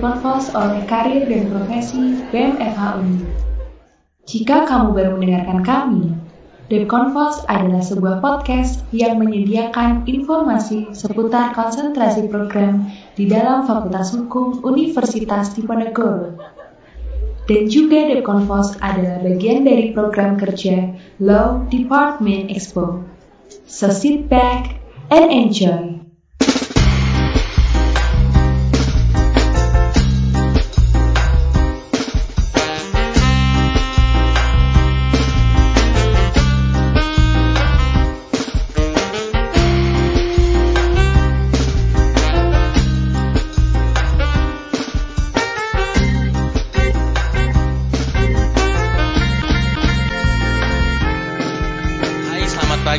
Selamat datang di Devconfos oleh Karir dan Profesi BMFH Uni. Jika kamu baru mendengarkan kami, Devconfos adalah sebuah podcast yang menyediakan informasi seputar konsentrasi program di dalam Fakultas Hukum Universitas Diponegoro. Dan juga Devconfos adalah bagian dari program kerja Law Department Expo. So sit back and enjoy.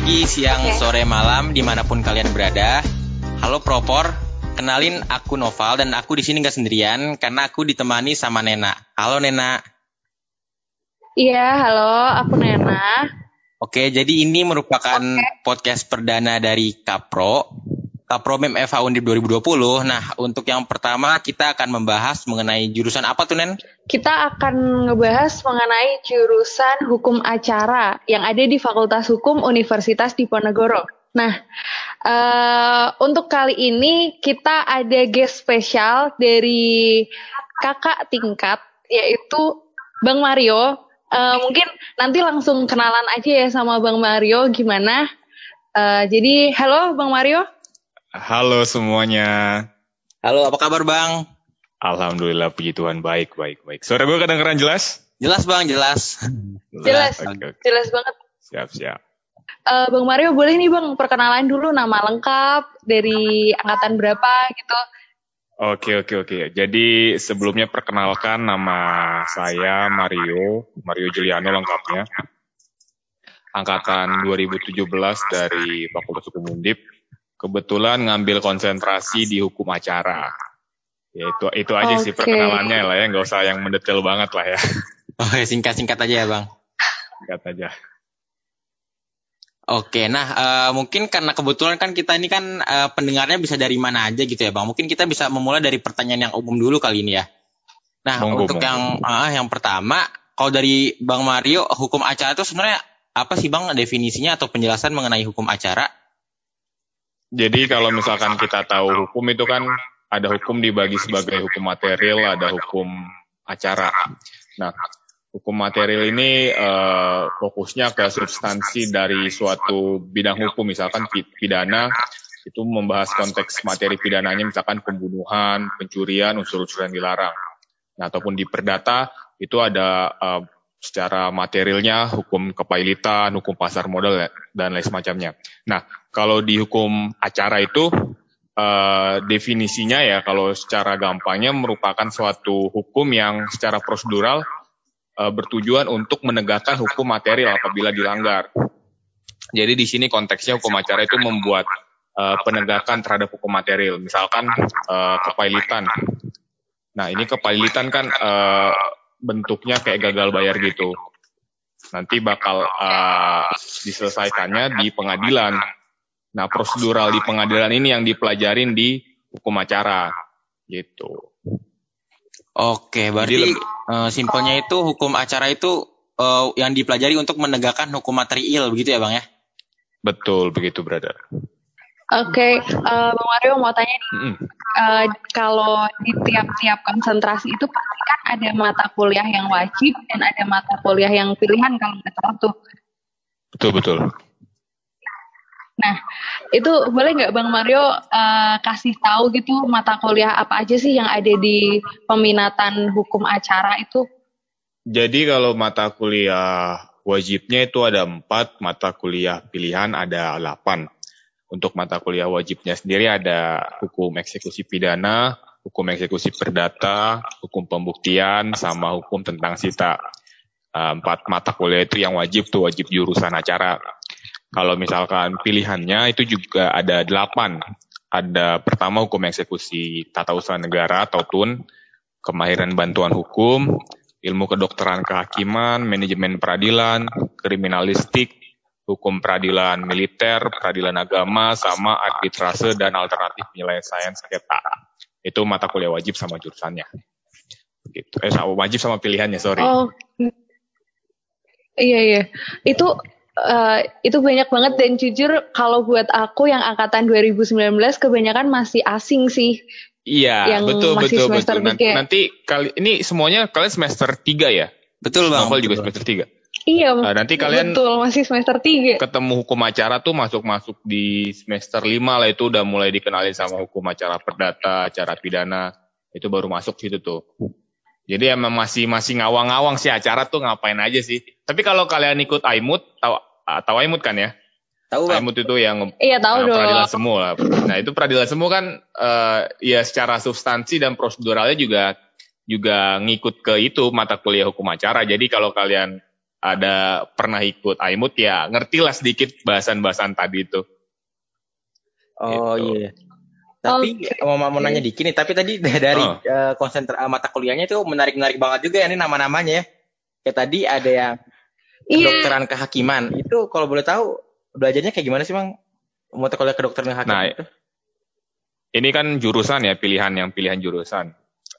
Pagi, siang, sore, malam, di mana pun kalian berada. Halo Propor, kenalin aku Noval dan aku di sini nggak sendirian karena aku ditemani sama Nena. Halo Nena. Iya, halo, aku Nena. Oke, jadi ini merupakan podcast perdana dari Kapro. Kapro BEM FH Undip 2020. Nah, untuk yang pertama kita akan membahas mengenai jurusan apa tuh Nen? Kita akan ngebahas mengenai jurusan hukum acara yang ada di Fakultas Hukum Universitas Diponegoro. Nah, eh, untuk kali ini kita ada guest spesial dari kakak tingkat, yaitu Bang Mario. Eh, mungkin nanti langsung kenalan aja ya sama Bang Mario, gimana? Eh, jadi, halo Bang Mario. Halo semuanya. Halo, apa kabar Bang? Alhamdulillah puji Tuhan baik baik baik. Suara gue kedengeran jelas? Jelas Bang, jelas. Jelas, Oke, oke. jelas banget. Siap siap. Eh, Bang Mario boleh nih Bang perkenalan dulu nama lengkap dari angkatan berapa gitu. Oke oke oke. Jadi sebelumnya perkenalkan nama saya Mario, Mario Juliano lengkapnya. Angkatan 2017 dari Fakultas Hukum Undip. Kebetulan ngambil konsentrasi di hukum acara. Ya itu itu aja sih Oke. perkenalannya lah ya, nggak usah yang mendetail banget lah ya. Oke, singkat-singkat aja ya Bang. Lihat aja. Oke, nah eh, mungkin karena kebetulan kan kita ini kan eh, pendengarnya bisa dari mana aja gitu ya bang. Mungkin kita bisa memulai dari pertanyaan yang umum dulu kali ini ya. Nah Monggo, untuk monggo. yang ah, yang pertama, kalau dari bang Mario, hukum acara itu sebenarnya apa sih bang definisinya atau penjelasan mengenai hukum acara? Jadi kalau misalkan kita tahu hukum itu kan ada hukum dibagi sebagai hukum material, ada hukum acara. Nah, hukum material ini eh, fokusnya ke substansi dari suatu bidang hukum, misalkan pi- pidana itu membahas konteks materi pidananya, misalkan pembunuhan, pencurian, unsur-unsur yang dilarang. Nah, ataupun di perdata itu ada eh, secara materialnya hukum kepailitan, hukum pasar modal dan lain semacamnya. Nah, kalau di hukum acara itu eh, definisinya ya kalau secara gampangnya merupakan suatu hukum yang secara prosedural eh, bertujuan untuk menegakkan hukum material apabila dilanggar. Jadi di sini konteksnya hukum acara itu membuat eh, penegakan terhadap hukum material, misalkan eh, kepailitan. Nah ini kepailitan kan eh, bentuknya kayak gagal bayar gitu. Nanti bakal eh, diselesaikannya di pengadilan. Nah, prosedural di pengadilan ini yang dipelajarin di hukum acara gitu. Oke, berarti eh, simpelnya itu hukum acara itu eh, yang dipelajari untuk menegakkan hukum material begitu ya bang ya? Betul begitu, brother. Oke, eh, Bang Mario mau tanya nih, Mm-mm. eh, kalau di tiap-tiap konsentrasi itu pasti kan ada mata kuliah yang wajib dan ada mata kuliah yang pilihan kalau nggak salah tuh. Betul betul. Nah, itu boleh nggak Bang Mario eh, kasih tahu gitu mata kuliah apa aja sih yang ada di peminatan hukum acara itu? Jadi kalau mata kuliah wajibnya itu ada empat, mata kuliah pilihan ada delapan. Untuk mata kuliah wajibnya sendiri ada hukum eksekusi pidana, hukum eksekusi perdata, hukum pembuktian, sama hukum tentang sita. Eh, Empat mata kuliah itu yang wajib tuh, wajib jurusan acara. Kalau misalkan pilihannya itu juga ada delapan. Ada pertama hukum eksekusi tata usaha negara atau TUN, kemahiran bantuan hukum, ilmu kedokteran kehakiman, manajemen peradilan, kriminalistik, hukum peradilan militer, peradilan agama, sama arbitrase dan alternatif nilai sains sengketa. Itu mata kuliah wajib sama jurusannya. Gitu. Eh, wajib sama pilihannya, sorry. Oh. Iya iya. Itu eh, itu banyak banget dan jujur kalau buat aku yang angkatan 2019 kebanyakan masih asing sih. Iya, yang betul masih betul semester betul. Nanti, tiga. nanti kali ini semuanya kalian semester 3 ya? Betul bang. Novel juga betul. semester 3. Iya. Nah, nanti kalian betul masih semester 3. ketemu hukum acara tuh masuk-masuk di semester 5 lah itu udah mulai dikenalin sama hukum acara perdata, acara pidana. Itu baru masuk situ tuh. Jadi emang masih masih ngawang-ngawang sih acara tuh ngapain aja sih. Tapi kalau kalian ikut AIMUT, tahu tahu AIMUT kan ya? Tahu. AIMUT itu yang Iya tahu Nah, dong. peradilan semu lah. Nah itu peradilan semu kan eh, ya secara substansi dan proseduralnya juga juga ngikut ke itu mata kuliah hukum acara. Jadi kalau kalian ada pernah ikut AIMUT ya ngertilah sedikit bahasan-bahasan tadi itu. Oh Gitu. iya. Tapi mau, mau nanya dikit nih, tapi tadi dari Oh. eh, konsentra eh, mata kuliahnya itu menarik-menarik banget juga ya ini nama-namanya ya. Kayak tadi ada yang Iya. kedokteran kehakiman. Itu kalau boleh tahu belajarnya kayak gimana sih bang? Mata kuliah kedokteran kehakiman Nah, itu? Ini kan jurusan ya pilihan yang pilihan jurusan.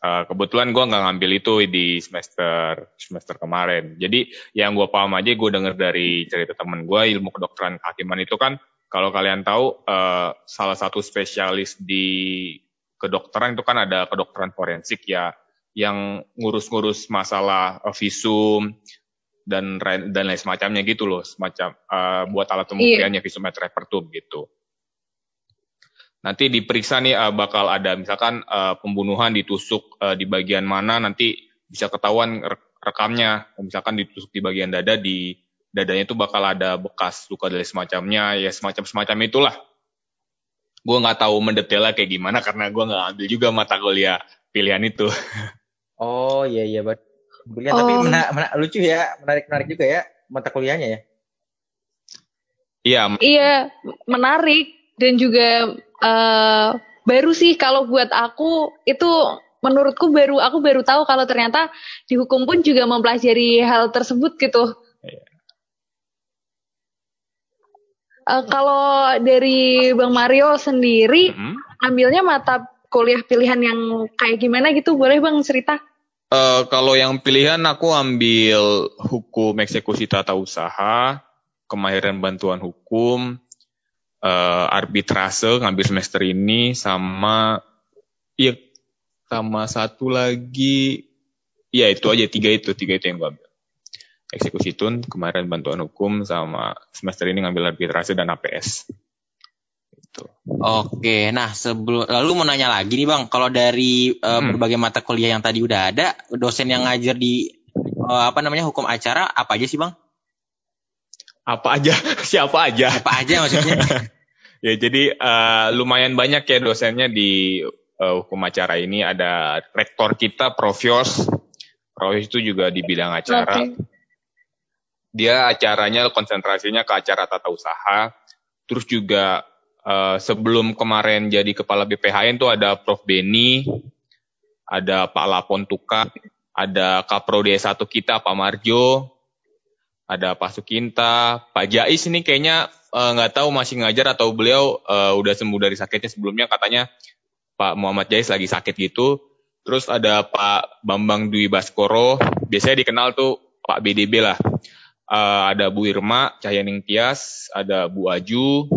Eh, kebetulan gue nggak ngambil itu di semester semester kemarin. Jadi yang gue paham aja gue denger dari cerita temen gue ilmu kedokteran kehakiman itu kan kalau kalian tahu eh, salah satu spesialis di kedokteran itu kan ada kedokteran forensik ya yang ngurus-ngurus masalah eh, visum dan dan lain semacamnya gitu loh semacam eh, buat alat pembuktiannya visum et repertum gitu. Nanti diperiksa nih eh, bakal ada misalkan eh, pembunuhan ditusuk eh, di bagian mana nanti bisa ketahuan re- rekamnya. Misalkan ditusuk di bagian dada di dadanya itu bakal ada bekas luka dan semacamnya ya semacam semacam itulah. Gue nggak tahu mendetailnya kayak gimana karena gue nggak ambil juga mata kuliah pilihan itu. Oh iya iya buat tapi Oh. mena- mena- lucu ya, menarik-menarik juga ya mata kuliahnya ya. Iya, Iya, menarik dan juga eh, baru sih kalau buat aku itu menurutku baru aku baru tahu kalau ternyata di hukum pun juga mempelajari hal tersebut gitu. Eh, kalau dari Bang Mario sendiri Mm-mm. ambilnya mata kuliah pilihan yang kayak gimana gitu boleh Bang cerita? Eh, kalau yang pilihan aku ambil hukum eksekusi tata usaha, kemahiran bantuan hukum, eh, arbitrase ngambil semester ini sama iya sama satu lagi ya itu aja tiga itu tiga itu yang gue ambil. Eksekusi tun, kemahiran bantuan hukum sama semester ini ngambil arbitrase dan APS. Gitu. Oke, nah sebelum lalu mau nanya lagi nih bang, kalau dari eh, Hmm. berbagai mata kuliah yang tadi udah ada, dosen yang ngajar di eh, apa namanya hukum acara apa aja sih bang? Apa aja, siapa aja. Apa aja maksudnya? Ya jadi eh, lumayan banyak ya dosennya di eh, hukum acara ini ada rektor kita Prof Yos. Prof Yos itu juga di bidang acara. Oke. Dia acaranya konsentrasinya ke acara tata usaha. Terus juga eh, sebelum kemarin jadi kepala BPHN tuh ada Prof Beni, ada Pak Lapon Tuka, ada Kapro D1 kita Pak Marjo, ada Pak Sukinta, Pak Jais ini kayaknya eh, nggak tahu masih ngajar atau beliau eh, udah sembuh dari sakitnya sebelumnya katanya Pak Muhammad Jais lagi sakit gitu. Terus ada Pak Bambang Dwi Baskoro, biasanya dikenal tuh Pak BDB lah. Eh, ada Bu Irma Cahyaning Tias, ada Bu Aju,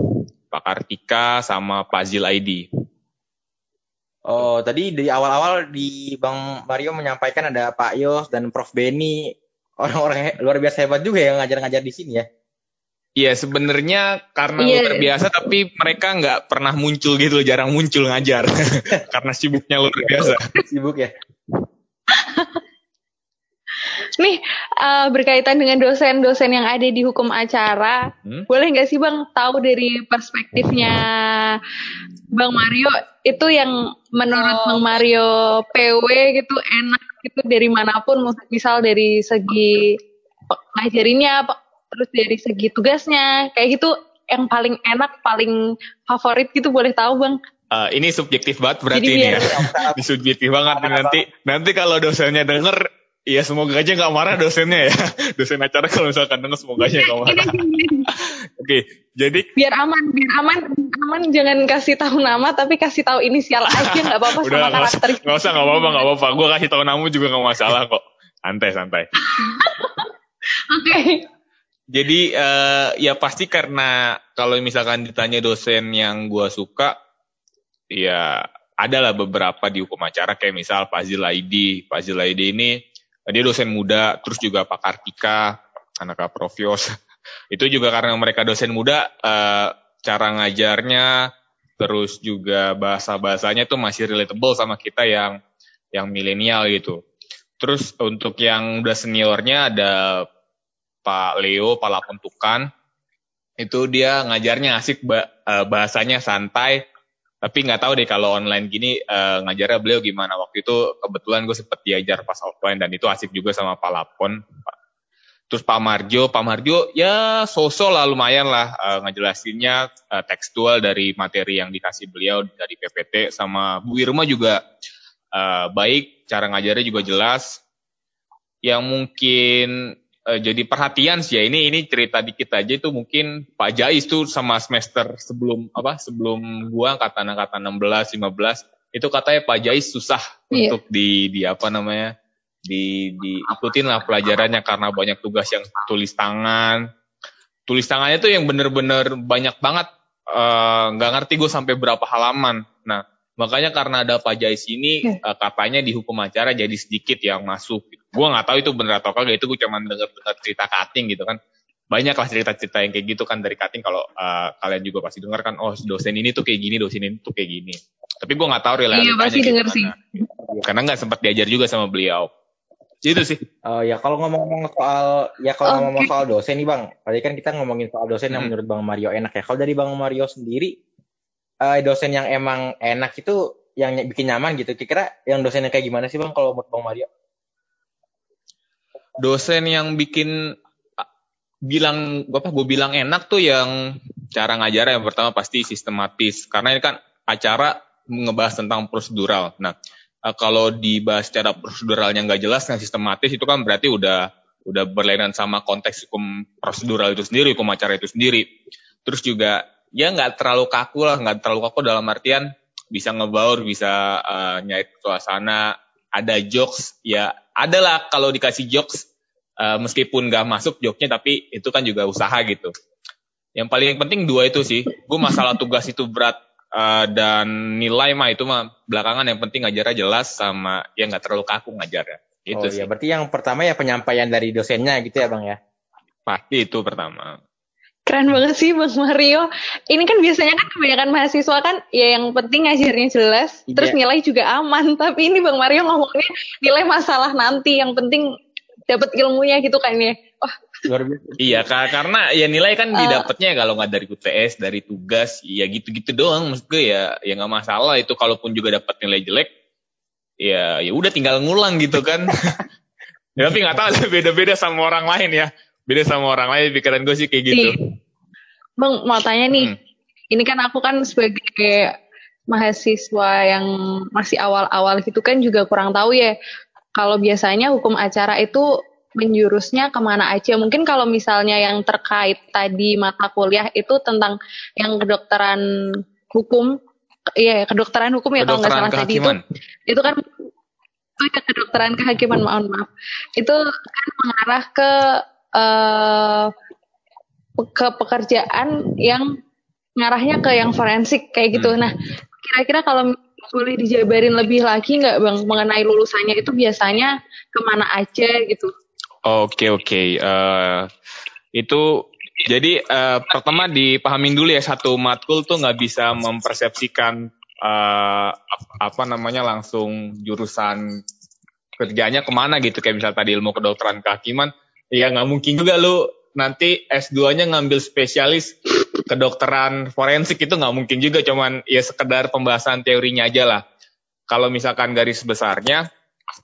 Pak Kartika, sama Pak Zil Aidi. Oh, tadi di awal-awal di Bang Mario menyampaikan ada Pak Yos dan Prof Beni, orang-orang luar biasa hebat juga yang ngajar-ngajar di sini ya. Iya sebenarnya karena Iya. luar biasa tapi mereka nggak pernah muncul gitu, jarang muncul ngajar karena sibuknya luar biasa. Sibuk ya. Nih eh, berkaitan dengan dosen-dosen yang ada di hukum acara, Hmm? boleh nggak sih bang tahu dari perspektifnya bang Mario itu yang menurut bang Mario PW gitu enak gitu dari mana pun, misal dari segi ngajarinya, apa- terus dari segi tugasnya, kayak gitu yang paling enak, paling favorit gitu boleh tahu bang? Eh, ini subjektif banget berarti Jadi ini biar- ya. Ini subjektif banget nanti. Nanti kalau dosennya denger Iya semoga aja nggak marah dosennya ya. Dosen acara kalau misalkan denger semoga aja nggak marah. Oke, jadi biar aman, biar aman, aman jangan kasih tahu nama tapi kasih tahu inisial aja nggak apa-apa sama Udah, nggak usah, karakter. nggak usah, nggak apa-apa, nggak apa-apa. Gue kasih tahu nama juga nggak masalah kok. Santai, santai. Oke. Jadi eh, ya pasti karena kalau misalkan ditanya dosen yang gue suka, ya adalah beberapa di hukum acara kayak misal Fazil Aidi. Fazil Aidi ini dia dosen muda, terus juga Pak Kartika, anak Prof. Yos. Itu juga karena mereka dosen muda, eh, cara ngajarnya, terus juga bahasa-bahasanya tuh masih relatable sama kita yang yang milenial gitu. Terus untuk yang udah seniornya ada Pak Leo Palapuntukan. Itu dia ngajarnya asik eh, bahasanya santai. Tapi nggak tahu deh kalau online gini eh, ngajarnya beliau gimana. Waktu itu kebetulan gue sempet diajar pas offline dan itu asik juga sama Pak Lapon. Terus Pak Marjo, Pak Marjo ya sosok lah lumayan lah eh, ngejelasinnya eh, tekstual dari materi yang dikasih beliau dari PPT sama Bu Irma juga eh, baik, cara ngajarnya juga jelas. Yang mungkin eh, jadi perhatian sih ya. Ini ini cerita dikit aja. Itu mungkin Pak Jais tuh sama semester sebelum apa sebelum gua angkatan angkatan 16 15 itu katanya Pak Jais susah Iya. untuk di di apa namanya di diikutin lah pelajarannya karena banyak tugas yang tulis tangan. Tulis tangannya tuh yang bener-bener banyak banget. Eh, nggak ngerti gue sampai berapa halaman. Nah makanya karena ada Pak Jais ini eh, katanya di hukum acara jadi sedikit yang masuk gue nggak tahu itu bener atau kagak itu gue cuma denger dengar cerita cutting gitu kan banyak lah cerita-cerita yang kayak gitu kan dari cutting kalau eh, kalian juga pasti dengar kan oh dosen ini tuh kayak gini dosen ini tuh kayak gini tapi gue nggak tahu realitanya Iya, pasti kayak denger gimana. karena nggak sempat diajar juga sama beliau itu sih Oh ya kalau ngomong-ngomong soal ya kalau Oke. ngomong soal dosen nih bang, tadi kan kita ngomongin soal dosen yang Hmm. menurut bang Mario enak ya. Kalau dari bang Mario sendiri, eh, dosen yang emang enak itu yang bikin nyaman gitu. Kira-kira yang dosen yang kayak gimana sih bang kalau menurut bang Mario? Dosen yang bikin bilang apa gue bilang enak tuh yang cara ngajar yang pertama pasti sistematis karena ini kan acara ngebahas tentang prosedural. Nah eh, kalau dibahas secara proseduralnya nggak jelas nggak sistematis itu kan berarti udah udah berlainan sama konteks hukum prosedural itu sendiri, hukum acara itu sendiri. Terus juga ya nggak terlalu kaku lah, nggak terlalu kaku dalam artian bisa ngebaur, bisa eh, nyait suasana, ada jokes, ya adalah kalau dikasih jokes eh, meskipun nggak masuk jokesnya tapi itu kan juga usaha gitu. Yang paling penting dua itu sih. Gue masalah tugas itu berat eh, dan nilai mah itu mah belakangan yang penting ngajarnya jelas sama ya nggak terlalu kaku ngajarnya. Itu oh sih. ya berarti yang pertama ya penyampaian dari dosennya gitu ya bang ya. Pasti itu pertama. Keren banget sih Bang Mario. Ini kan biasanya kan kebanyakan mahasiswa kan ya yang penting ngajarnya jelas, Iya. terus nilai juga aman. Tapi ini Bang Mario ngomongnya nilai masalah nanti, yang penting dapat ilmunya gitu kan ya. Wah, Luar biasa. Iya, ka- karena ya nilai kan Eh. didapatnya kalau nggak dari UTS, dari tugas, ya gitu-gitu doang. Maksud gue ya, ya nggak masalah itu. Kalaupun juga dapat nilai jelek, ya ya udah tinggal ngulang gitu kan. ya, tapi nggak tahu beda-beda sama orang lain ya. Beda sama orang lain pikiran gue sih kayak gitu. Nih, Bang mau tanya nih, Hmm. ini kan aku kan sebagai mahasiswa yang masih awal-awal gitu kan juga kurang tahu ya. Kalau biasanya hukum acara itu menjurusnya ke mana aja? Mungkin kalau misalnya yang terkait tadi mata kuliah itu tentang yang kedokteran hukum, iya kedokteran hukum ya kalau nggak Kedokteran salah tadi itu, itu kan oh ya, kedokteran kehakiman mohon maaf itu kan mengarah ke eh, ke pekerjaan yang ngarahnya ke yang forensik kayak gitu. Hmm. Nah, kira-kira kalau boleh dijabarin lebih lagi nggak bang mengenai lulusannya itu biasanya ke mana aja gitu? Oke oke. Eh, itu jadi eh, pertama dipahamin dulu ya satu matkul tuh nggak bisa mempersepsikan ap- apa namanya langsung jurusan kerjanya ke mana gitu kayak misal tadi ilmu kedokteran kehakiman ya nggak mungkin juga lu nanti S2-nya ngambil spesialis kedokteran forensik itu nggak mungkin juga cuman ya sekedar pembahasan teorinya aja lah kalau misalkan garis besarnya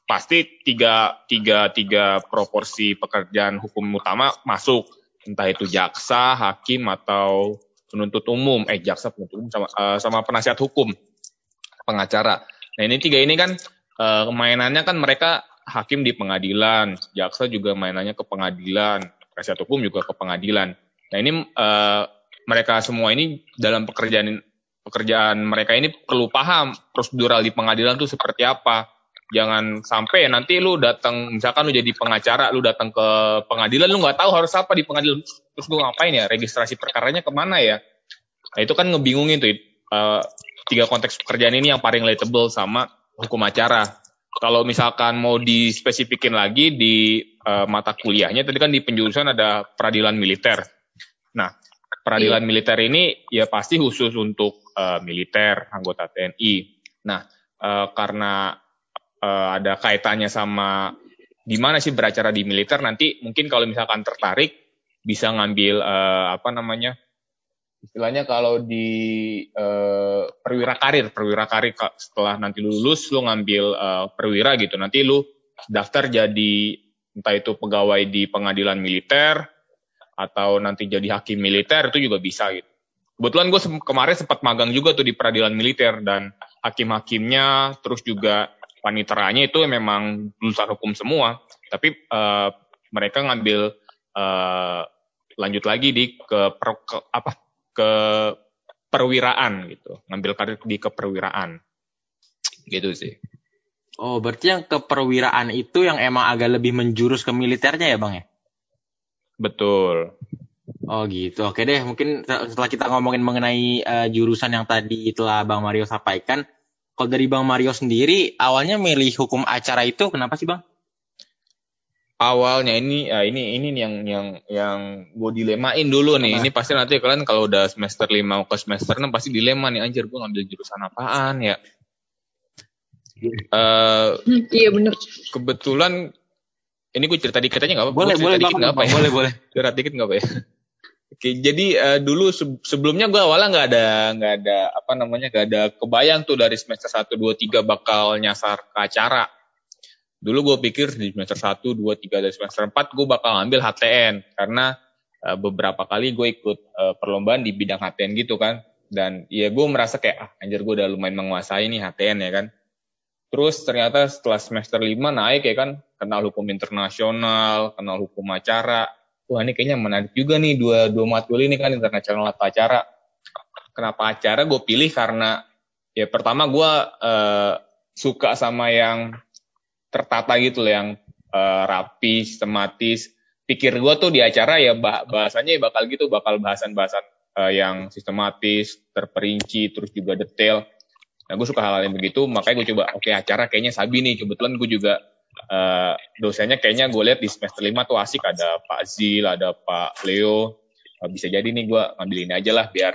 pasti tiga, tiga, tiga proporsi pekerjaan hukum utama masuk. Entah itu jaksa, hakim, atau penuntut umum. Eh, jaksa, penuntut umum, sama, eh, sama penasihat hukum, pengacara. Nah, ini tiga ini kan eh, mainannya kan mereka hakim di pengadilan, jaksa juga mainannya ke pengadilan, penasihat hukum juga ke pengadilan. Nah ini uh, mereka semua ini dalam pekerjaan pekerjaan mereka ini perlu paham prosedural di pengadilan tuh seperti apa. Jangan sampai nanti lu datang, misalkan lu jadi pengacara, lu datang ke pengadilan, lu nggak tahu harus apa di pengadilan. Terus lu ngapain ya? Registrasi perkaranya ke mana ya? Nah itu kan ngebingungin tuh. Uh, tiga konteks pekerjaan ini yang paling relatable sama hukum acara kalau misalkan mau dispesifikin lagi di uh, mata kuliahnya, tadi kan di penjurusan ada peradilan militer. Nah, peradilan iya. militer ini ya pasti khusus untuk uh, militer, anggota TNI. Nah, uh, karena uh, ada kaitannya sama gimana sih beracara di militer, nanti mungkin kalau misalkan tertarik bisa ngambil uh, apa namanya istilahnya kalau di uh, perwira karir, perwira karir setelah nanti lulus lu ngambil uh, perwira gitu, nanti lu daftar jadi entah itu pegawai di pengadilan militer atau nanti jadi hakim militer itu juga bisa gitu. Kebetulan gue kemarin sempat magang juga tuh di peradilan militer dan hakim-hakimnya terus juga paniteranya itu memang lulusan hukum semua, tapi uh, mereka ngambil uh, lanjut lagi di ke, ke apa ke perwiraan gitu, ngambil karir di keperwiraan. Gitu sih. Oh, berarti yang keperwiraan itu yang emang agak lebih menjurus ke militernya ya, Bang ya? Betul. Oh gitu. Oke deh, mungkin setelah kita ngomongin mengenai uh, jurusan yang tadi telah Bang Mario sampaikan, kalau dari Bang Mario sendiri awalnya milih hukum acara itu kenapa sih, Bang? Awalnya ini ya ini ini yang yang yang gue dilemain dulu nih. Ini pasti nanti kalian kalau udah semester 5 mau ke semester 6 pasti dilema nih anjir gue ngambil jurusan apaan ya. Uh, iya bener. Kebetulan ini gue cerita dikit aja nggak apa? Boleh boleh dikit nggak apa ya? Boleh boleh. Cerita dikit nggak apa ya? Oke, jadi uh, dulu se sebelumnya gue awalnya nggak ada nggak ada apa namanya nggak ada kebayang tuh dari semester 1, 2, 3 bakal nyasar ke acara Dulu gue pikir di semester 1, 2, 3, dan semester 4 gue bakal ngambil HTN. Karena uh, beberapa kali gue ikut uh, perlombaan di bidang HTN gitu kan. Dan ya gue merasa kayak, ah anjir gue udah lumayan menguasai nih HTN ya kan. Terus ternyata setelah semester 5 naik ya kan, kenal hukum internasional, kenal hukum acara. Wah ini kayaknya menarik juga nih dua, dua matkul ini kan internasional atau acara. Kenapa acara gue pilih karena ya pertama gue uh, suka sama yang tertata gitu loh yang uh, rapi, sistematis. Pikir gue tuh di acara ya bah bahasanya ya bakal gitu, bakal bahasan-bahasan uh, yang sistematis, terperinci, terus juga detail. Nah gue suka hal-hal yang begitu, makanya gue coba, oke okay, acara kayaknya Sabi nih. Kebetulan gue juga uh, dosennya kayaknya gue lihat di semester 5 tuh asik, ada Pak Zil, ada Pak Leo. Uh, bisa jadi nih gue ngambil ini aja lah biar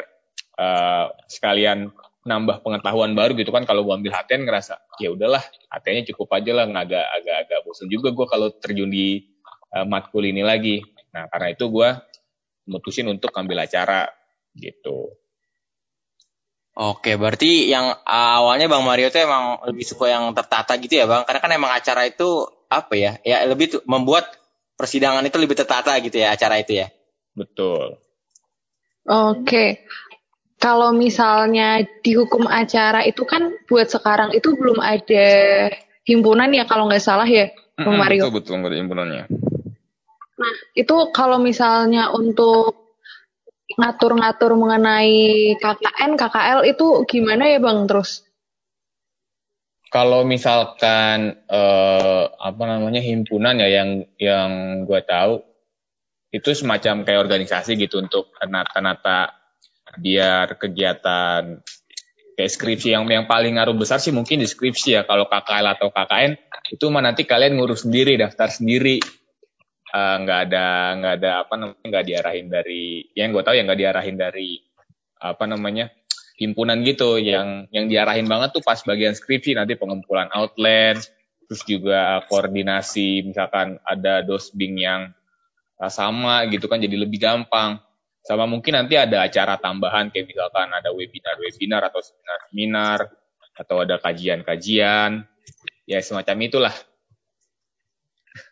uh, sekalian nambah pengetahuan baru gitu kan kalau gue ambil HTN ngerasa ya udahlah HTN-nya cukup aja lah nggak agak agak agak bosan juga gue kalau terjun di uh, matkul ini lagi nah karena itu gue mutusin untuk ambil acara gitu Oke, berarti yang awalnya Bang Mario itu emang lebih suka yang tertata gitu ya Bang? Karena kan emang acara itu apa ya? Ya lebih tuh membuat persidangan itu lebih tertata gitu ya acara itu ya? Betul. Oke kalau misalnya di hukum acara itu kan buat sekarang itu belum ada himpunan ya kalau nggak salah ya, Bang mm Mario. Betul betul nggak ada himpunannya. Nah itu kalau misalnya untuk ngatur-ngatur mengenai KKN, KKL itu gimana ya Bang terus? Kalau misalkan eh, apa namanya himpunan ya yang yang gue tahu itu semacam kayak organisasi gitu untuk nata-nata biar kegiatan kayak skripsi yang yang paling ngaruh besar sih mungkin di skripsi ya. Kalau KKL atau KKN itu mah nanti kalian ngurus sendiri daftar sendiri. Eh, nggak uh, ada nggak ada apa namanya nggak diarahin dari yang gue tahu ya nggak diarahin dari apa namanya himpunan gitu. Yang yang diarahin banget tuh pas bagian skripsi nanti pengumpulan outline terus juga koordinasi misalkan ada dosbing yang uh, sama gitu kan jadi lebih gampang sama mungkin nanti ada acara tambahan kayak misalkan ada webinar-webinar atau seminar-seminar atau ada kajian-kajian ya semacam itulah.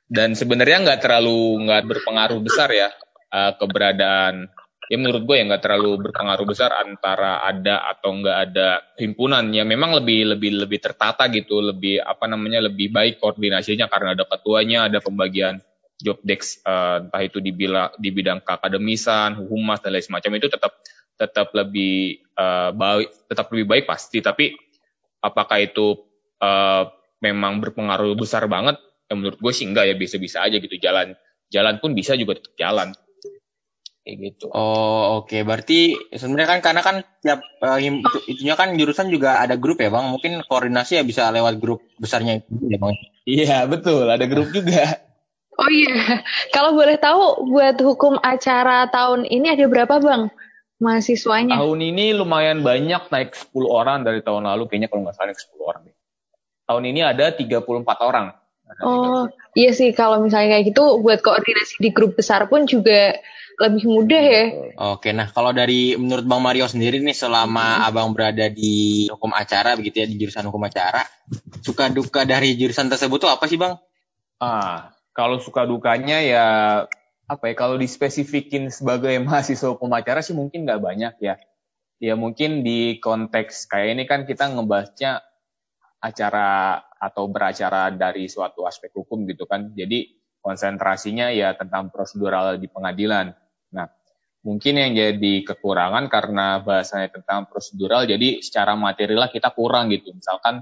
Dan sebenarnya nggak terlalu nggak berpengaruh besar ya uh, keberadaan ya menurut gue ya nggak terlalu berpengaruh besar antara ada atau nggak ada himpunan. Ya memang lebih lebih lebih tertata gitu lebih apa namanya lebih baik koordinasinya karena ada ketuanya ada pembagian job desk uh, entah itu di, bila, di bidang keakademisan humas dan lain semacam itu tetap tetap lebih uh, baik tetap lebih baik pasti tapi apakah itu uh, memang berpengaruh besar banget ya menurut gue sih enggak ya bisa-bisa aja gitu jalan jalan pun bisa juga tetap jalan kayak gitu. Oh oke, okay. berarti sebenarnya kan karena kan tiap uh, itu, itunya kan jurusan juga ada grup ya bang, mungkin koordinasi ya bisa lewat grup besarnya itu ya bang. Iya betul, ada grup juga. Oh iya, kalau boleh tahu buat hukum acara tahun ini ada berapa bang mahasiswanya? Tahun ini lumayan banyak naik 10 orang dari tahun lalu, kayaknya kalau nggak salah naik 10 orang. Tahun ini ada 34 orang. Ada oh 34. iya sih, kalau misalnya kayak gitu buat koordinasi di grup besar pun juga lebih mudah ya. Oke, nah kalau dari menurut Bang Mario sendiri nih selama hmm. Abang berada di hukum acara begitu ya di jurusan hukum acara, suka duka dari jurusan tersebut tuh apa sih Bang? Ah, kalau suka dukanya ya apa ya kalau dispesifikin sebagai mahasiswa hukum acara sih mungkin nggak banyak ya. Ya mungkin di konteks kayak ini kan kita ngebahasnya acara atau beracara dari suatu aspek hukum gitu kan. Jadi konsentrasinya ya tentang prosedural di pengadilan. Nah, mungkin yang jadi kekurangan karena bahasanya tentang prosedural, jadi secara material kita kurang gitu. Misalkan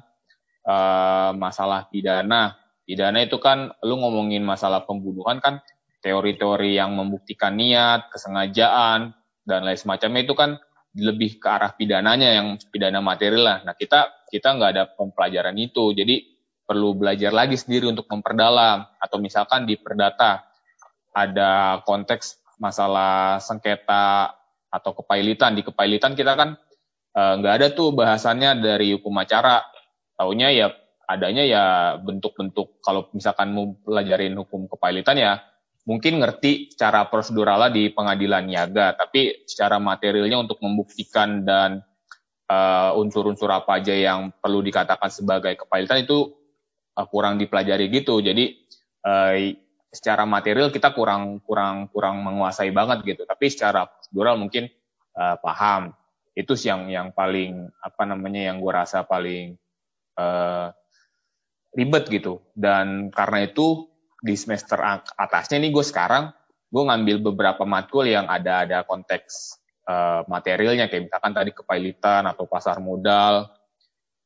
uh, masalah pidana, pidana itu kan lu ngomongin masalah pembunuhan kan teori-teori yang membuktikan niat, kesengajaan dan lain semacamnya itu kan lebih ke arah pidananya yang pidana material lah. Nah kita kita nggak ada pempelajaran itu, jadi perlu belajar lagi sendiri untuk memperdalam atau misalkan di perdata ada konteks masalah sengketa atau kepailitan. Di kepailitan kita kan eh, nggak uh, ada tuh bahasannya dari hukum acara. Taunya ya adanya ya bentuk-bentuk kalau misalkan mau pelajarin hukum kepailitan ya mungkin ngerti cara proseduralnya di pengadilan niaga, tapi secara materialnya untuk membuktikan dan uh, unsur-unsur apa aja yang perlu dikatakan sebagai kepailitan itu uh, kurang dipelajari gitu. Jadi uh, secara material kita kurang kurang kurang menguasai banget gitu tapi secara prosedural mungkin uh, paham itu sih yang yang paling apa namanya yang gue rasa paling uh, ribet gitu dan karena itu di semester atasnya nih gue sekarang gue ngambil beberapa matkul yang ada ada konteks uh, materialnya kayak misalkan tadi kepailitan atau pasar modal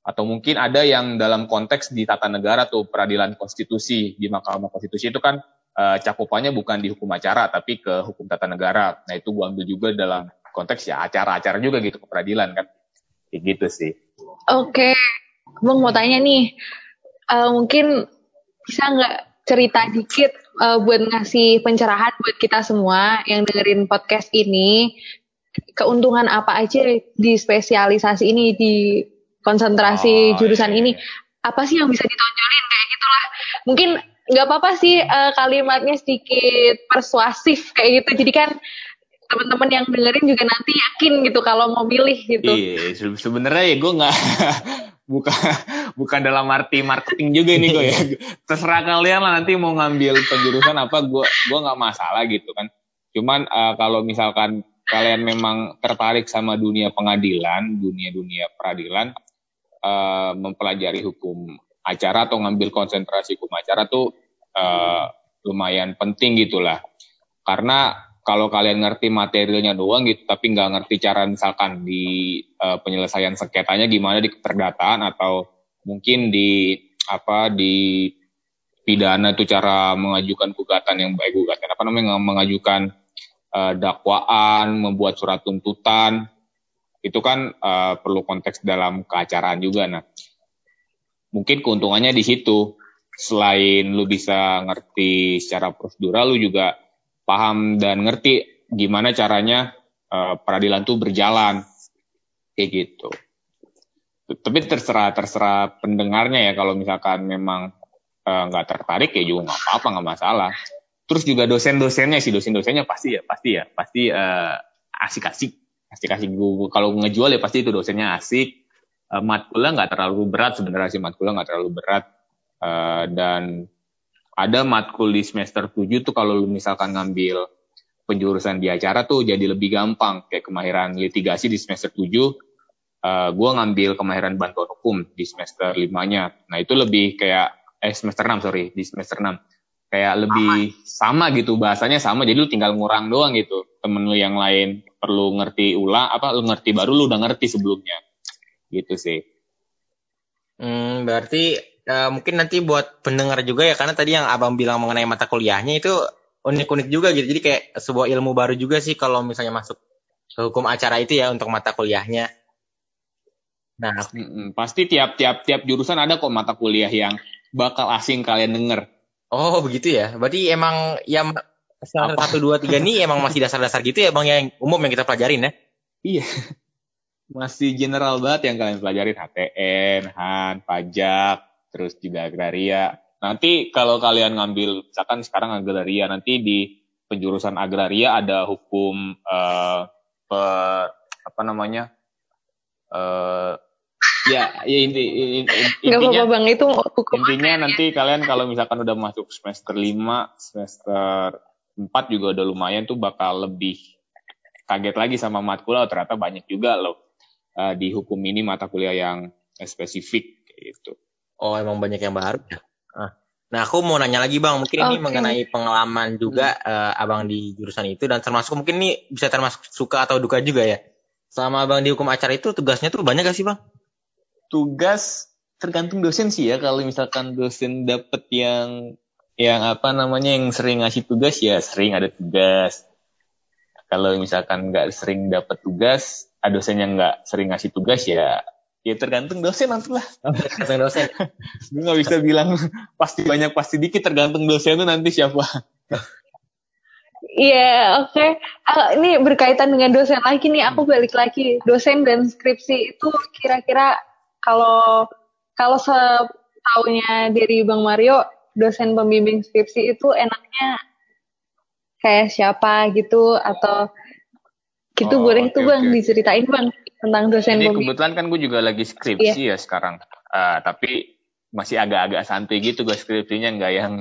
atau mungkin ada yang dalam konteks di tata negara tuh peradilan konstitusi di Mahkamah Konstitusi itu kan uh, cakupannya bukan di hukum acara tapi ke hukum tata negara. Nah itu gua ambil juga dalam konteks ya acara-acara juga gitu ke peradilan kan. Kayak gitu sih. Oke, okay. Bang mau tanya nih, uh, mungkin bisa nggak cerita dikit uh, buat ngasih pencerahan buat kita semua yang dengerin podcast ini, keuntungan apa aja di spesialisasi ini di konsentrasi oh, jurusan iya. ini? Iya. Apa sih yang bisa ditonjolin kayak gitulah? Mungkin nggak apa-apa sih uh, kalimatnya sedikit persuasif kayak gitu jadi kan teman-teman yang dengerin juga nanti yakin gitu kalau mau milih gitu iya sebenarnya ya gue nggak bukan bukan dalam arti marketing juga ini gue ya. Terserah kalian lah nanti mau ngambil penjurusan apa gue gue nggak masalah gitu kan. Cuman uh, kalau misalkan kalian memang tertarik sama dunia pengadilan dunia dunia peradilan uh, mempelajari hukum acara atau ngambil konsentrasi hukum acara tuh uh, lumayan penting gitulah. Karena kalau kalian ngerti materialnya doang gitu, tapi nggak ngerti cara misalkan di uh, penyelesaian sengketanya gimana di keperdataan atau mungkin di apa di pidana itu cara mengajukan gugatan yang baik gugatan apa namanya mengajukan uh, dakwaan, membuat surat tuntutan itu kan uh, perlu konteks dalam keacaraan juga. Nah, mungkin keuntungannya di situ. Selain lu bisa ngerti secara prosedural, lu juga paham dan ngerti gimana caranya uh, peradilan tuh berjalan. Kayak gitu. Tapi terserah terserah pendengarnya ya kalau misalkan memang eh, nggak uh, tertarik ya juga nggak apa-apa nggak masalah. Terus juga dosen-dosennya sih dosen-dosennya pasti ya pasti ya pasti uh, asik-asik asik-asik kalau ngejual ya pasti itu dosennya asik uh, matkulnya nggak terlalu berat sebenarnya sih matkulnya nggak terlalu berat uh, dan ada matkul di semester 7 tuh kalau lu misalkan ngambil penjurusan di acara tuh jadi lebih gampang. Kayak kemahiran litigasi di semester 7 uh, gue ngambil kemahiran bantuan hukum di semester limanya. Nah itu lebih kayak eh semester 6 sorry di semester 6 kayak lebih sama. sama gitu bahasanya sama. Jadi lu tinggal ngurang doang gitu. Temen lu yang lain perlu ngerti ulang apa lu ngerti baru lu udah ngerti sebelumnya. Gitu sih. Hmm, berarti uh, mungkin nanti buat pendengar juga ya karena tadi yang abang bilang mengenai mata kuliahnya itu unik-unik juga gitu. Jadi kayak sebuah ilmu baru juga sih kalau misalnya masuk ke hukum acara itu ya untuk mata kuliahnya. Nah, pasti tiap-tiap tiap jurusan ada kok mata kuliah yang bakal asing kalian denger. Oh, begitu ya. Berarti emang yang satu dua tiga ini emang masih dasar-dasar gitu ya, Bang yang umum yang kita pelajarin ya? Iya. Masih general banget yang kalian pelajarin HTN, HAN, pajak, terus juga agraria. Nanti kalau kalian ngambil, misalkan sekarang agraria, nanti di penjurusan agraria ada hukum uh, pe, apa namanya? Uh, ya, ya inti, inti, intinya, apa bang itu hukum intinya nanti kalian kalau misalkan udah masuk semester 5, semester 4 juga udah lumayan tuh bakal lebih kaget lagi sama matkul oh, ternyata banyak juga loh uh, di hukum ini mata kuliah yang spesifik gitu. Oh emang banyak yang baru ya? Nah, aku mau nanya lagi Bang, mungkin okay. ini mengenai pengalaman juga hmm. uh, Abang di jurusan itu dan termasuk mungkin ini bisa termasuk suka atau duka juga ya. Sama Abang di hukum acara itu tugasnya tuh banyak gak sih Bang? Tugas tergantung dosen sih ya. Kalau misalkan dosen dapet yang yang apa namanya yang sering ngasih tugas ya sering ada tugas. Kalau misalkan nggak sering dapet tugas, ada dosen yang nggak sering ngasih tugas ya ya tergantung dosen nanti lah. tergantung dosen. Gue nggak bisa bilang pasti banyak pasti dikit tergantung dosen itu nanti siapa. Iya, yeah, oke. Okay. Uh, ini berkaitan dengan dosen lagi nih. Aku balik lagi dosen dan skripsi itu kira-kira kalau kalau setaunya dari Bang Mario, dosen pembimbing skripsi itu enaknya kayak siapa gitu atau gitu oh, boleh okay, tuh Bang okay. diceritain Bang tentang dosen Ini kebetulan kan gue juga lagi skripsi yeah. ya sekarang. Uh, tapi masih agak-agak santai gitu gue skripsinya nggak yang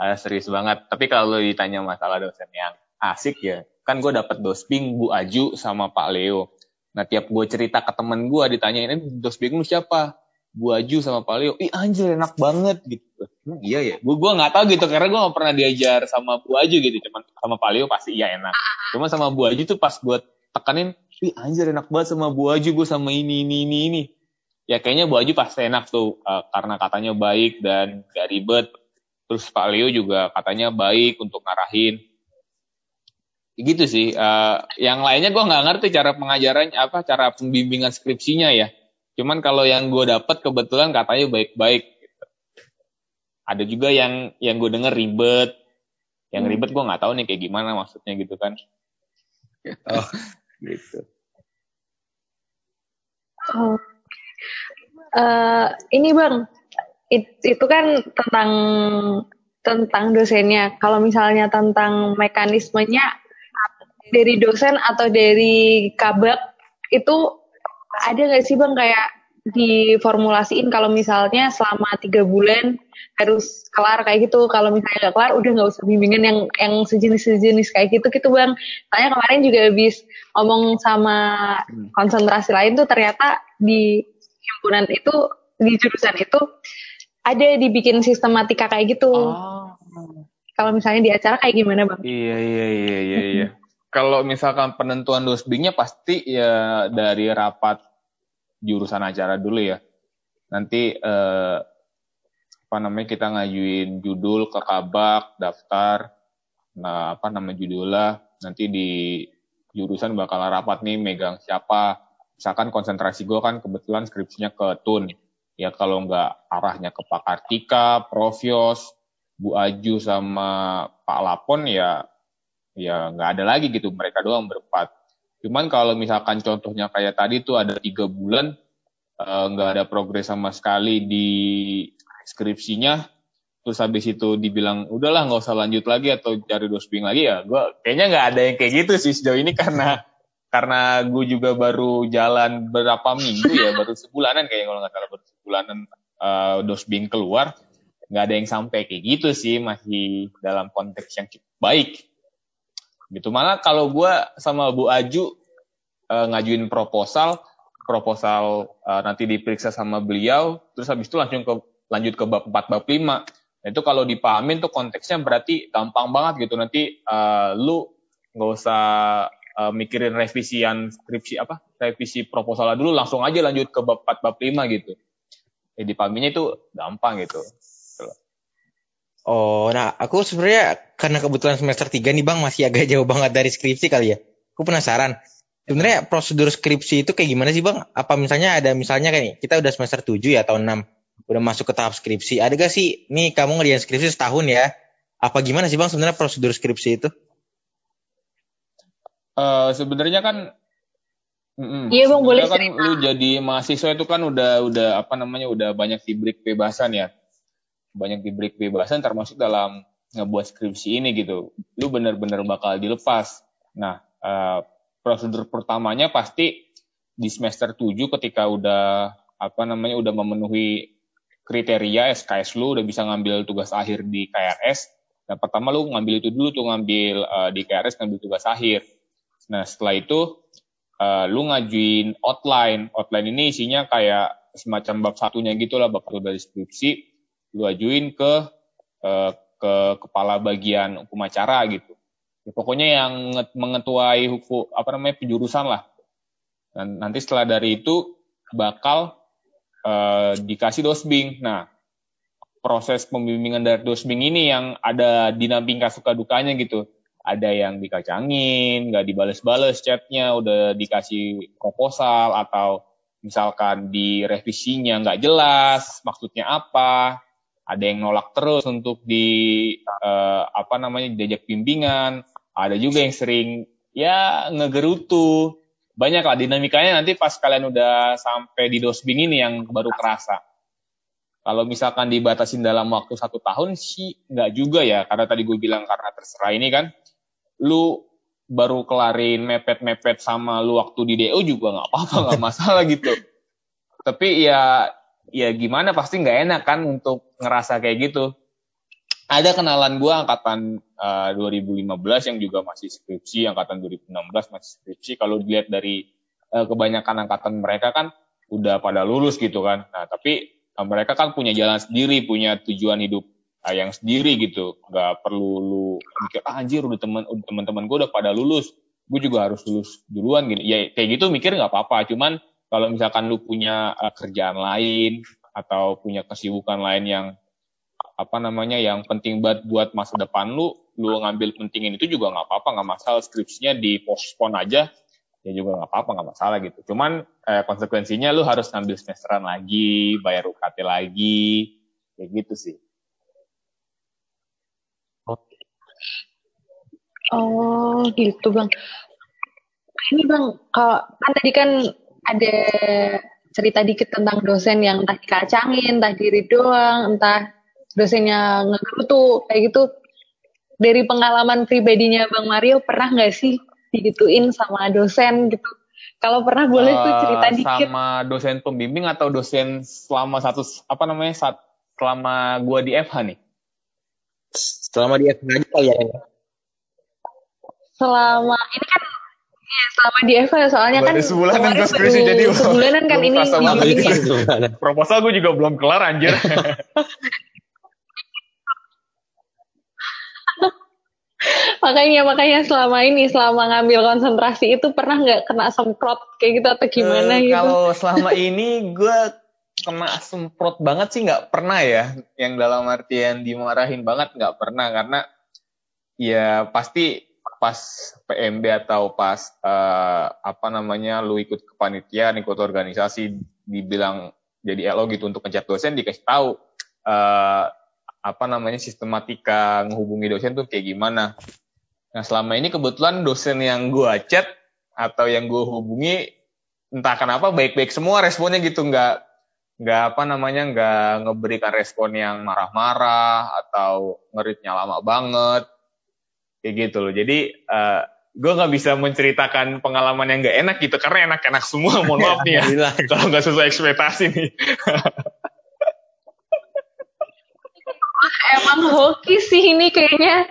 uh, serius banget. Tapi kalau ditanya masalah dosen yang asik ya, kan gue dapet dosping Bu Aju sama Pak Leo. Nah tiap gue cerita ke temen gue ditanya ini dosping lu siapa? Bu Aju sama Pak Leo. Ih anjir enak banget gitu. Hmm, iya ya. Gue gue nggak tahu gitu karena gue gak pernah diajar sama Bu Aju gitu. Cuman sama Pak Leo pasti iya enak. Cuma sama Bu Aju tuh pas gue tekanin Ih anjir enak banget sama Bu Aju gue sama ini ini ini ini. Ya kayaknya Bu Aju pasti enak tuh uh, karena katanya baik dan gak ribet. Terus Pak Leo juga katanya baik untuk ngarahin. Gitu sih. Uh, yang lainnya gue nggak ngerti cara pengajaran apa cara pembimbingan skripsinya ya. Cuman kalau yang gue dapat kebetulan katanya baik-baik. Gitu. Ada juga yang yang gue denger ribet. Yang hmm. ribet gue nggak tahu nih kayak gimana maksudnya gitu kan. Oh, gitu. Oh. Uh, ini bang, it, itu kan tentang tentang dosennya. Kalau misalnya tentang mekanismenya dari dosen atau dari kabak itu ada nggak sih bang kayak diformulasiin kalau misalnya selama tiga bulan harus kelar kayak gitu kalau misalnya nggak kelar udah nggak usah bimbingan yang yang sejenis sejenis kayak gitu gitu bang soalnya kemarin juga habis ngomong sama hmm. konsentrasi lain tuh ternyata di himpunan itu di jurusan itu ada dibikin sistematika kayak gitu oh. kalau misalnya di acara kayak gimana bang iya iya iya iya, iya. kalau misalkan penentuan dosbingnya pasti ya dari rapat jurusan acara dulu ya. Nanti eh, apa namanya kita ngajuin judul ke kabak, daftar, nah apa nama judulnya, nanti di jurusan bakal rapat nih megang siapa. Misalkan konsentrasi gue kan kebetulan skripsinya ke TUN. Ya kalau nggak arahnya ke Pak Kartika, Profios, Bu Aju sama Pak Lapon ya ya nggak ada lagi gitu mereka doang berempat Cuman kalau misalkan contohnya kayak tadi tuh ada tiga bulan eh, nggak uh, ada progres sama sekali di skripsinya, terus habis itu dibilang udahlah nggak usah lanjut lagi atau cari dosping lagi ya, gue kayaknya nggak ada yang kayak gitu sih sejauh ini karena karena gue juga baru jalan berapa minggu ya, baru sebulanan kayak kalau nggak salah baru sebulanan uh, dosbing keluar, nggak ada yang sampai kayak gitu sih, masih dalam konteks yang cukup baik gitu. Malah kalau gue sama Bu Aju uh, ngajuin proposal proposal uh, nanti diperiksa sama beliau terus habis itu langsung ke lanjut ke bab 4 bab 5 nah, itu kalau dipahamin tuh konteksnya berarti gampang banget gitu. Nanti uh, lu nggak usah uh, mikirin revisian skripsi apa revisi proposal dulu langsung aja lanjut ke bab 4 bab 5 gitu. Ya dipahaminya itu gampang gitu Oh, nah aku sebenarnya karena kebetulan semester 3 nih Bang masih agak jauh banget dari skripsi kali ya. Aku penasaran. Sebenarnya prosedur skripsi itu kayak gimana sih Bang? Apa misalnya ada misalnya kayak nih, kita udah semester 7 ya tahun 6 udah masuk ke tahap skripsi. Ada gak sih nih kamu ngerjain skripsi setahun ya? Apa gimana sih Bang sebenarnya prosedur skripsi itu? Uh, sebenarnya kan Mm iya bang boleh kan lu jadi mahasiswa itu kan udah udah apa namanya udah banyak diberi kebebasan ya banyak diberi kebebasan termasuk dalam ngebuat skripsi ini gitu. Lu bener-bener bakal dilepas. Nah, uh, prosedur pertamanya pasti di semester 7 ketika udah apa namanya udah memenuhi kriteria SKS lu udah bisa ngambil tugas akhir di KRS. Nah, pertama lu ngambil itu dulu tuh ngambil uh, di KRS ngambil tugas akhir. Nah, setelah itu uh, lu ngajuin outline. Outline ini isinya kayak semacam bab satunya gitu lah, bab satu dari skripsi lu ajuin ke uh, ke kepala bagian hukum acara gitu. Ya, pokoknya yang mengetuai hukum apa namanya penjurusan lah. Dan nanti setelah dari itu bakal uh, dikasih dosbing. Nah, proses pembimbingan dari dosbing ini yang ada dinampingkan suka dukanya gitu. Ada yang dikacangin, nggak dibales-bales chatnya, udah dikasih proposal atau misalkan di revisinya nggak jelas maksudnya apa ada yang nolak terus untuk di uh, apa namanya diajak bimbingan, ada juga yang sering ya ngegerutu. Banyak lah dinamikanya nanti pas kalian udah sampai di dosbing ini yang baru kerasa. Kalau misalkan dibatasin dalam waktu satu tahun sih nggak juga ya, karena tadi gue bilang karena terserah ini kan, lu baru kelarin mepet-mepet sama lu waktu di DO juga nggak apa-apa, nggak masalah gitu. Tapi ya ya gimana pasti nggak enak kan untuk ngerasa kayak gitu. Ada kenalan gue angkatan uh, eh, 2015 yang juga masih skripsi, angkatan 2016 masih skripsi. Kalau dilihat dari uh, kebanyakan angkatan mereka kan udah pada lulus gitu kan. Nah tapi uh, mereka kan punya jalan sendiri, punya tujuan hidup uh, yang sendiri gitu. Gak perlu lu mikir ah, anjir udah temen teman-teman gue udah pada lulus, gue juga harus lulus duluan gini. Ya kayak gitu mikir nggak apa-apa. Cuman kalau misalkan lu punya uh, kerjaan lain atau punya kesibukan lain yang apa namanya yang penting banget buat masa depan lu, lu ngambil pentingin itu juga nggak apa-apa, nggak masalah skripsinya di postpone aja, ya juga nggak apa-apa, nggak masalah gitu. Cuman eh, konsekuensinya lu harus ngambil semesteran lagi, bayar UKT lagi, kayak gitu sih. Oh gitu bang. Ini bang, kalau kan tadi kan ada cerita dikit tentang dosen yang entah dikacangin, entah diri doang, entah dosennya ngegerutu, kayak gitu. Dari pengalaman pribadinya Bang Mario, pernah nggak sih digituin sama dosen gitu? Kalau pernah boleh uh, tuh eh, cerita dikit. Sama dosen pembimbing atau dosen selama satu apa namanya saat selama gua di FH nih? Selama di FH aja kali ya. Selama ini kan Iya, selama di Eva soalnya kan sebulan kan gue skripsi jadi sebulanan kan ini proposal gue juga belum kelar anjir. Makanya makanya selama ini selama ngambil konsentrasi itu pernah nggak kena semprot kayak gitu atau gimana uh, gitu? kalau selama ini gue kena semprot banget sih nggak pernah ya. Yang dalam artian dimarahin banget nggak pernah karena ya pasti pas PMB atau pas uh, apa namanya lu ikut kepanitiaan, ikut organisasi dibilang jadi LO gitu untuk ngechat dosen dikasih tahu uh, apa namanya sistematika menghubungi dosen tuh kayak gimana. Nah selama ini kebetulan dosen yang gua chat atau yang gua hubungi entah kenapa baik-baik semua responnya gitu nggak nggak apa namanya nggak ngeberikan respon yang marah-marah atau ngeritnya lama banget kayak gitu loh jadi uh, eh, gue nggak bisa menceritakan pengalaman yang gak enak gitu karena enak-enak semua mohon maaf nih ya kalau nggak sesuai ekspektasi nih emang hoki sih ini kayaknya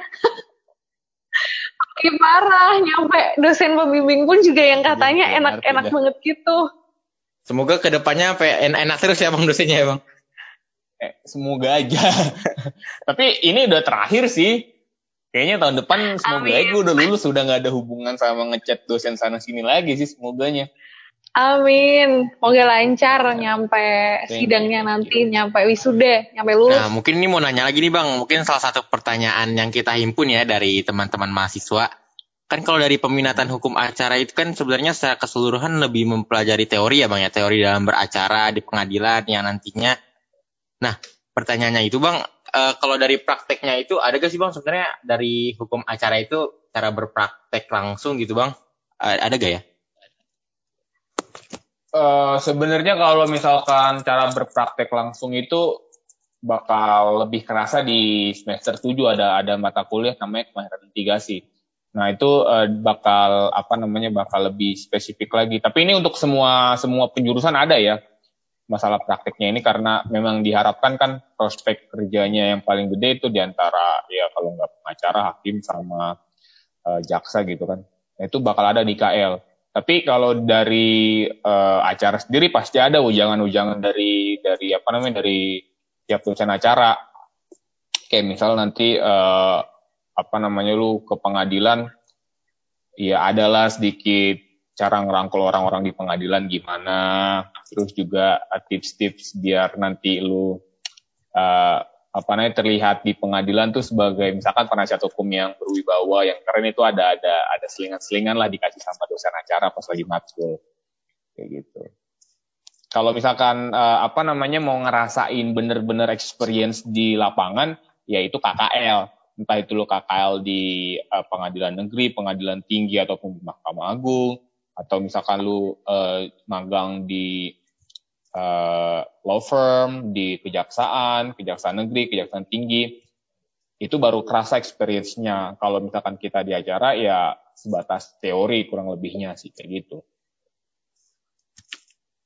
Ih, parah, nyampe dosen pembimbing pun juga yang katanya Iya, enak-enak ngerti dah. banget gitu. Semoga ke depannya apa en- enak terus ya bang dosennya ya bang. Eh, semoga aja. Tapi ini udah terakhir sih. Kayaknya tahun depan semoga aja gue udah lulus udah nggak ada hubungan sama ngechat dosen sana sini lagi sih semoganya. Amin. Semoga lancar nyampe Thank you, sidangnya thank nanti, nyampe wisuda, nyampe lulus. Nah mungkin ini mau nanya lagi nih bang, mungkin salah satu pertanyaan yang kita himpun ya dari teman-teman mahasiswa. Kan kalau dari peminatan hukum acara itu kan sebenarnya secara keseluruhan lebih mempelajari teori ya bang ya, teori dalam beracara di pengadilan yang nantinya. Nah pertanyaannya itu bang, eh, kalau dari prakteknya itu ada gak sih bang sebenarnya dari hukum acara itu cara berpraktek langsung gitu bang? A- Ada gak ya? Eh, sebenarnya kalau misalkan cara berpraktek langsung itu bakal lebih kerasa di semester 7 ada ada mata kuliah namanya kemahiran litigasi. Nah, itu eh, bakal apa namanya bakal lebih spesifik lagi. Tapi ini untuk semua semua penjurusan ada ya masalah prakteknya ini karena memang diharapkan kan prospek kerjanya yang paling gede itu di antara ya kalau nggak pengacara, hakim sama eh, jaksa gitu kan. Itu bakal ada di KL. Tapi kalau dari eh, acara sendiri pasti ada ujangan-ujangan dari dari apa namanya dari tiap dosen acara. Kayak misal nanti eh, apa namanya lu ke pengadilan, ya adalah sedikit cara ngerangkul orang-orang di pengadilan gimana, terus juga eh, tips-tips biar nanti lu eh, apa namanya terlihat di pengadilan tuh sebagai misalkan penasihat hukum yang berwibawa yang keren itu ada ada ada selingan-selingan lah dikasih sama dosen acara pas lagi matkul kayak gitu. Kalau misalkan eh, apa namanya mau ngerasain bener-bener experience di lapangan, ya itu KKL. Entah itu lo KKL di eh, pengadilan negeri, pengadilan tinggi ataupun Mahkamah Agung, atau misalkan lu eh, magang di eh, law firm, di kejaksaan, kejaksaan negeri, kejaksaan tinggi, itu baru kerasa experience-nya. Kalau misalkan kita di acara, ya sebatas teori kurang lebihnya sih, kayak gitu.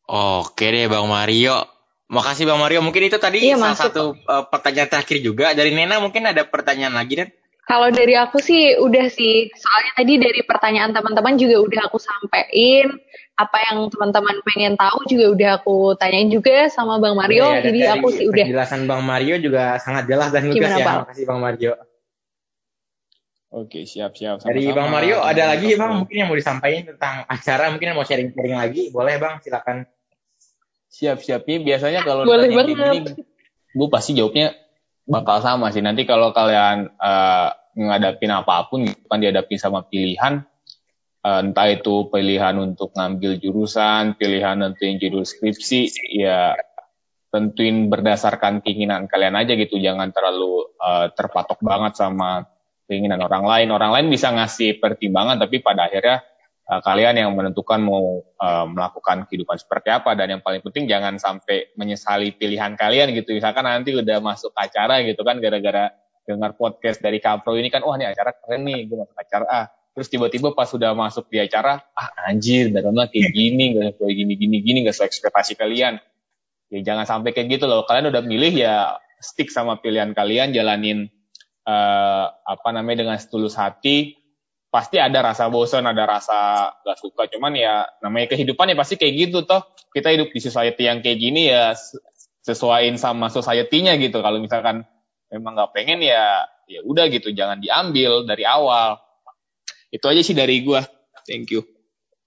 Oke deh Bang Mario. Makasih Bang Mario. Mungkin itu tadi Iya, salah masuk. satu eh, pertanyaan terakhir juga. Dari Nena mungkin ada pertanyaan lagi dan Kalau dari aku sih udah sih, soalnya tadi dari pertanyaan teman-teman juga udah aku sampein. Apa yang teman-teman pengen tahu juga udah aku tanyain juga sama Bang Mario. Iya, dan jadi aku sih udah Penjelasan Bang Mario juga sangat jelas dan lugas ya. Bang? Makasih Bang Mario. Oke, siap-siap. Dari Sama-sama. Bang Mario ada lagi Sama-sama. Bang mungkin yang mau disampaikan tentang acara mungkin mau sharing-sharing lagi. Boleh Bang silakan. Siap-siap. Ini biasanya kalau Boleh ditanya kayak banget. gini, gue pasti jawabnya bakal sama sih. Nanti kalau kalian eh, ngadapin apa pun, gitu kan dihadapin sama pilihan, eh, entah itu pilihan untuk ngambil jurusan, pilihan nentuin judul skripsi, ya tentuin berdasarkan keinginan kalian aja gitu. Jangan terlalu eh, terpatok banget sama keinginan orang lain. Orang lain bisa ngasih pertimbangan, tapi pada akhirnya uh, kalian yang menentukan mau uh, melakukan kehidupan seperti apa dan yang paling penting jangan sampai menyesali pilihan kalian gitu misalkan nanti udah masuk acara gitu kan gara-gara dengar podcast dari Kapro ini kan wah ini acara keren nih gue masuk acara ah terus tiba-tiba pas sudah masuk di acara ah anjir dalamnya kayak gini gak sesuai gini gini gini gak sesuai ekspektasi kalian ya jangan sampai kayak gitu loh kalian udah milih ya stick sama pilihan kalian jalanin eh, apa namanya dengan setulus hati pasti ada rasa bosan, ada rasa gak suka. Cuman ya namanya kehidupan ya pasti kayak gitu toh. Kita hidup di society yang kayak gini ya sesuaiin sama society-nya gitu. Kalau misalkan memang nggak pengen ya ya udah gitu, jangan diambil dari awal. Itu aja sih dari gua. Thank you.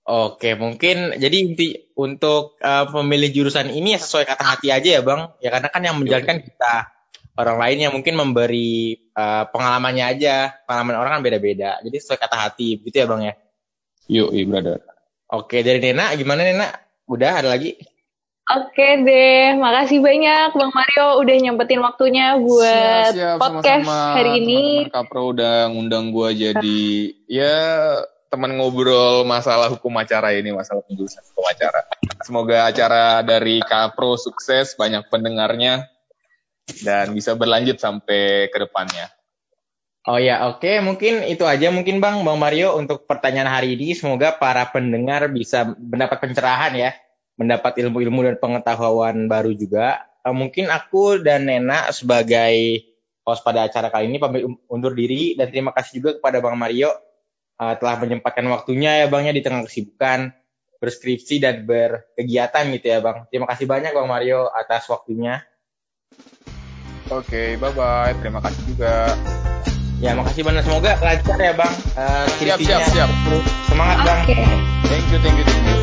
Oke, mungkin jadi inti untuk eh, pemilih jurusan ini ya sesuai kata hati aja ya Bang. Ya karena kan yang menjalankan kita orang lain yang mungkin memberi eh, pengalamannya aja. Pengalaman orang kan beda-beda. Jadi sesuai kata hati, gitu ya Bang ya. Yuk, iya brother. Oke, dari Nena gimana Nena? Udah ada lagi? Oke deh, makasih banyak Bang Mario udah nyempetin waktunya buat Siap-siap, podcast sama-sama. hari ini. Teman-teman Kapro udah ngundang gua jadi ya teman ngobrol masalah hukum acara ini, masalah penjurusan hukum acara. Semoga acara dari Kapro sukses, banyak pendengarnya dan bisa berlanjut sampai ke depannya. Oh ya, oke. Mungkin itu aja mungkin Bang, Bang Mario untuk pertanyaan hari ini. Semoga para pendengar bisa mendapat pencerahan ya, mendapat ilmu-ilmu dan pengetahuan baru juga. Eh, mungkin aku dan Nena sebagai host pada acara kali ini pamit undur diri dan terima kasih juga kepada Bang Mario uh, telah menyempatkan waktunya ya Bang ya di tengah kesibukan berskripsi dan berkegiatan gitu ya Bang. Terima kasih banyak Bang Mario atas waktunya. Oke, okay, bye-bye. Terima kasih juga. Ya, makasih banyak. Semoga lancar ya Bang. Uh, siap, siap, siap. Semangat Bang. Okay. Thank you, thank you, thank you.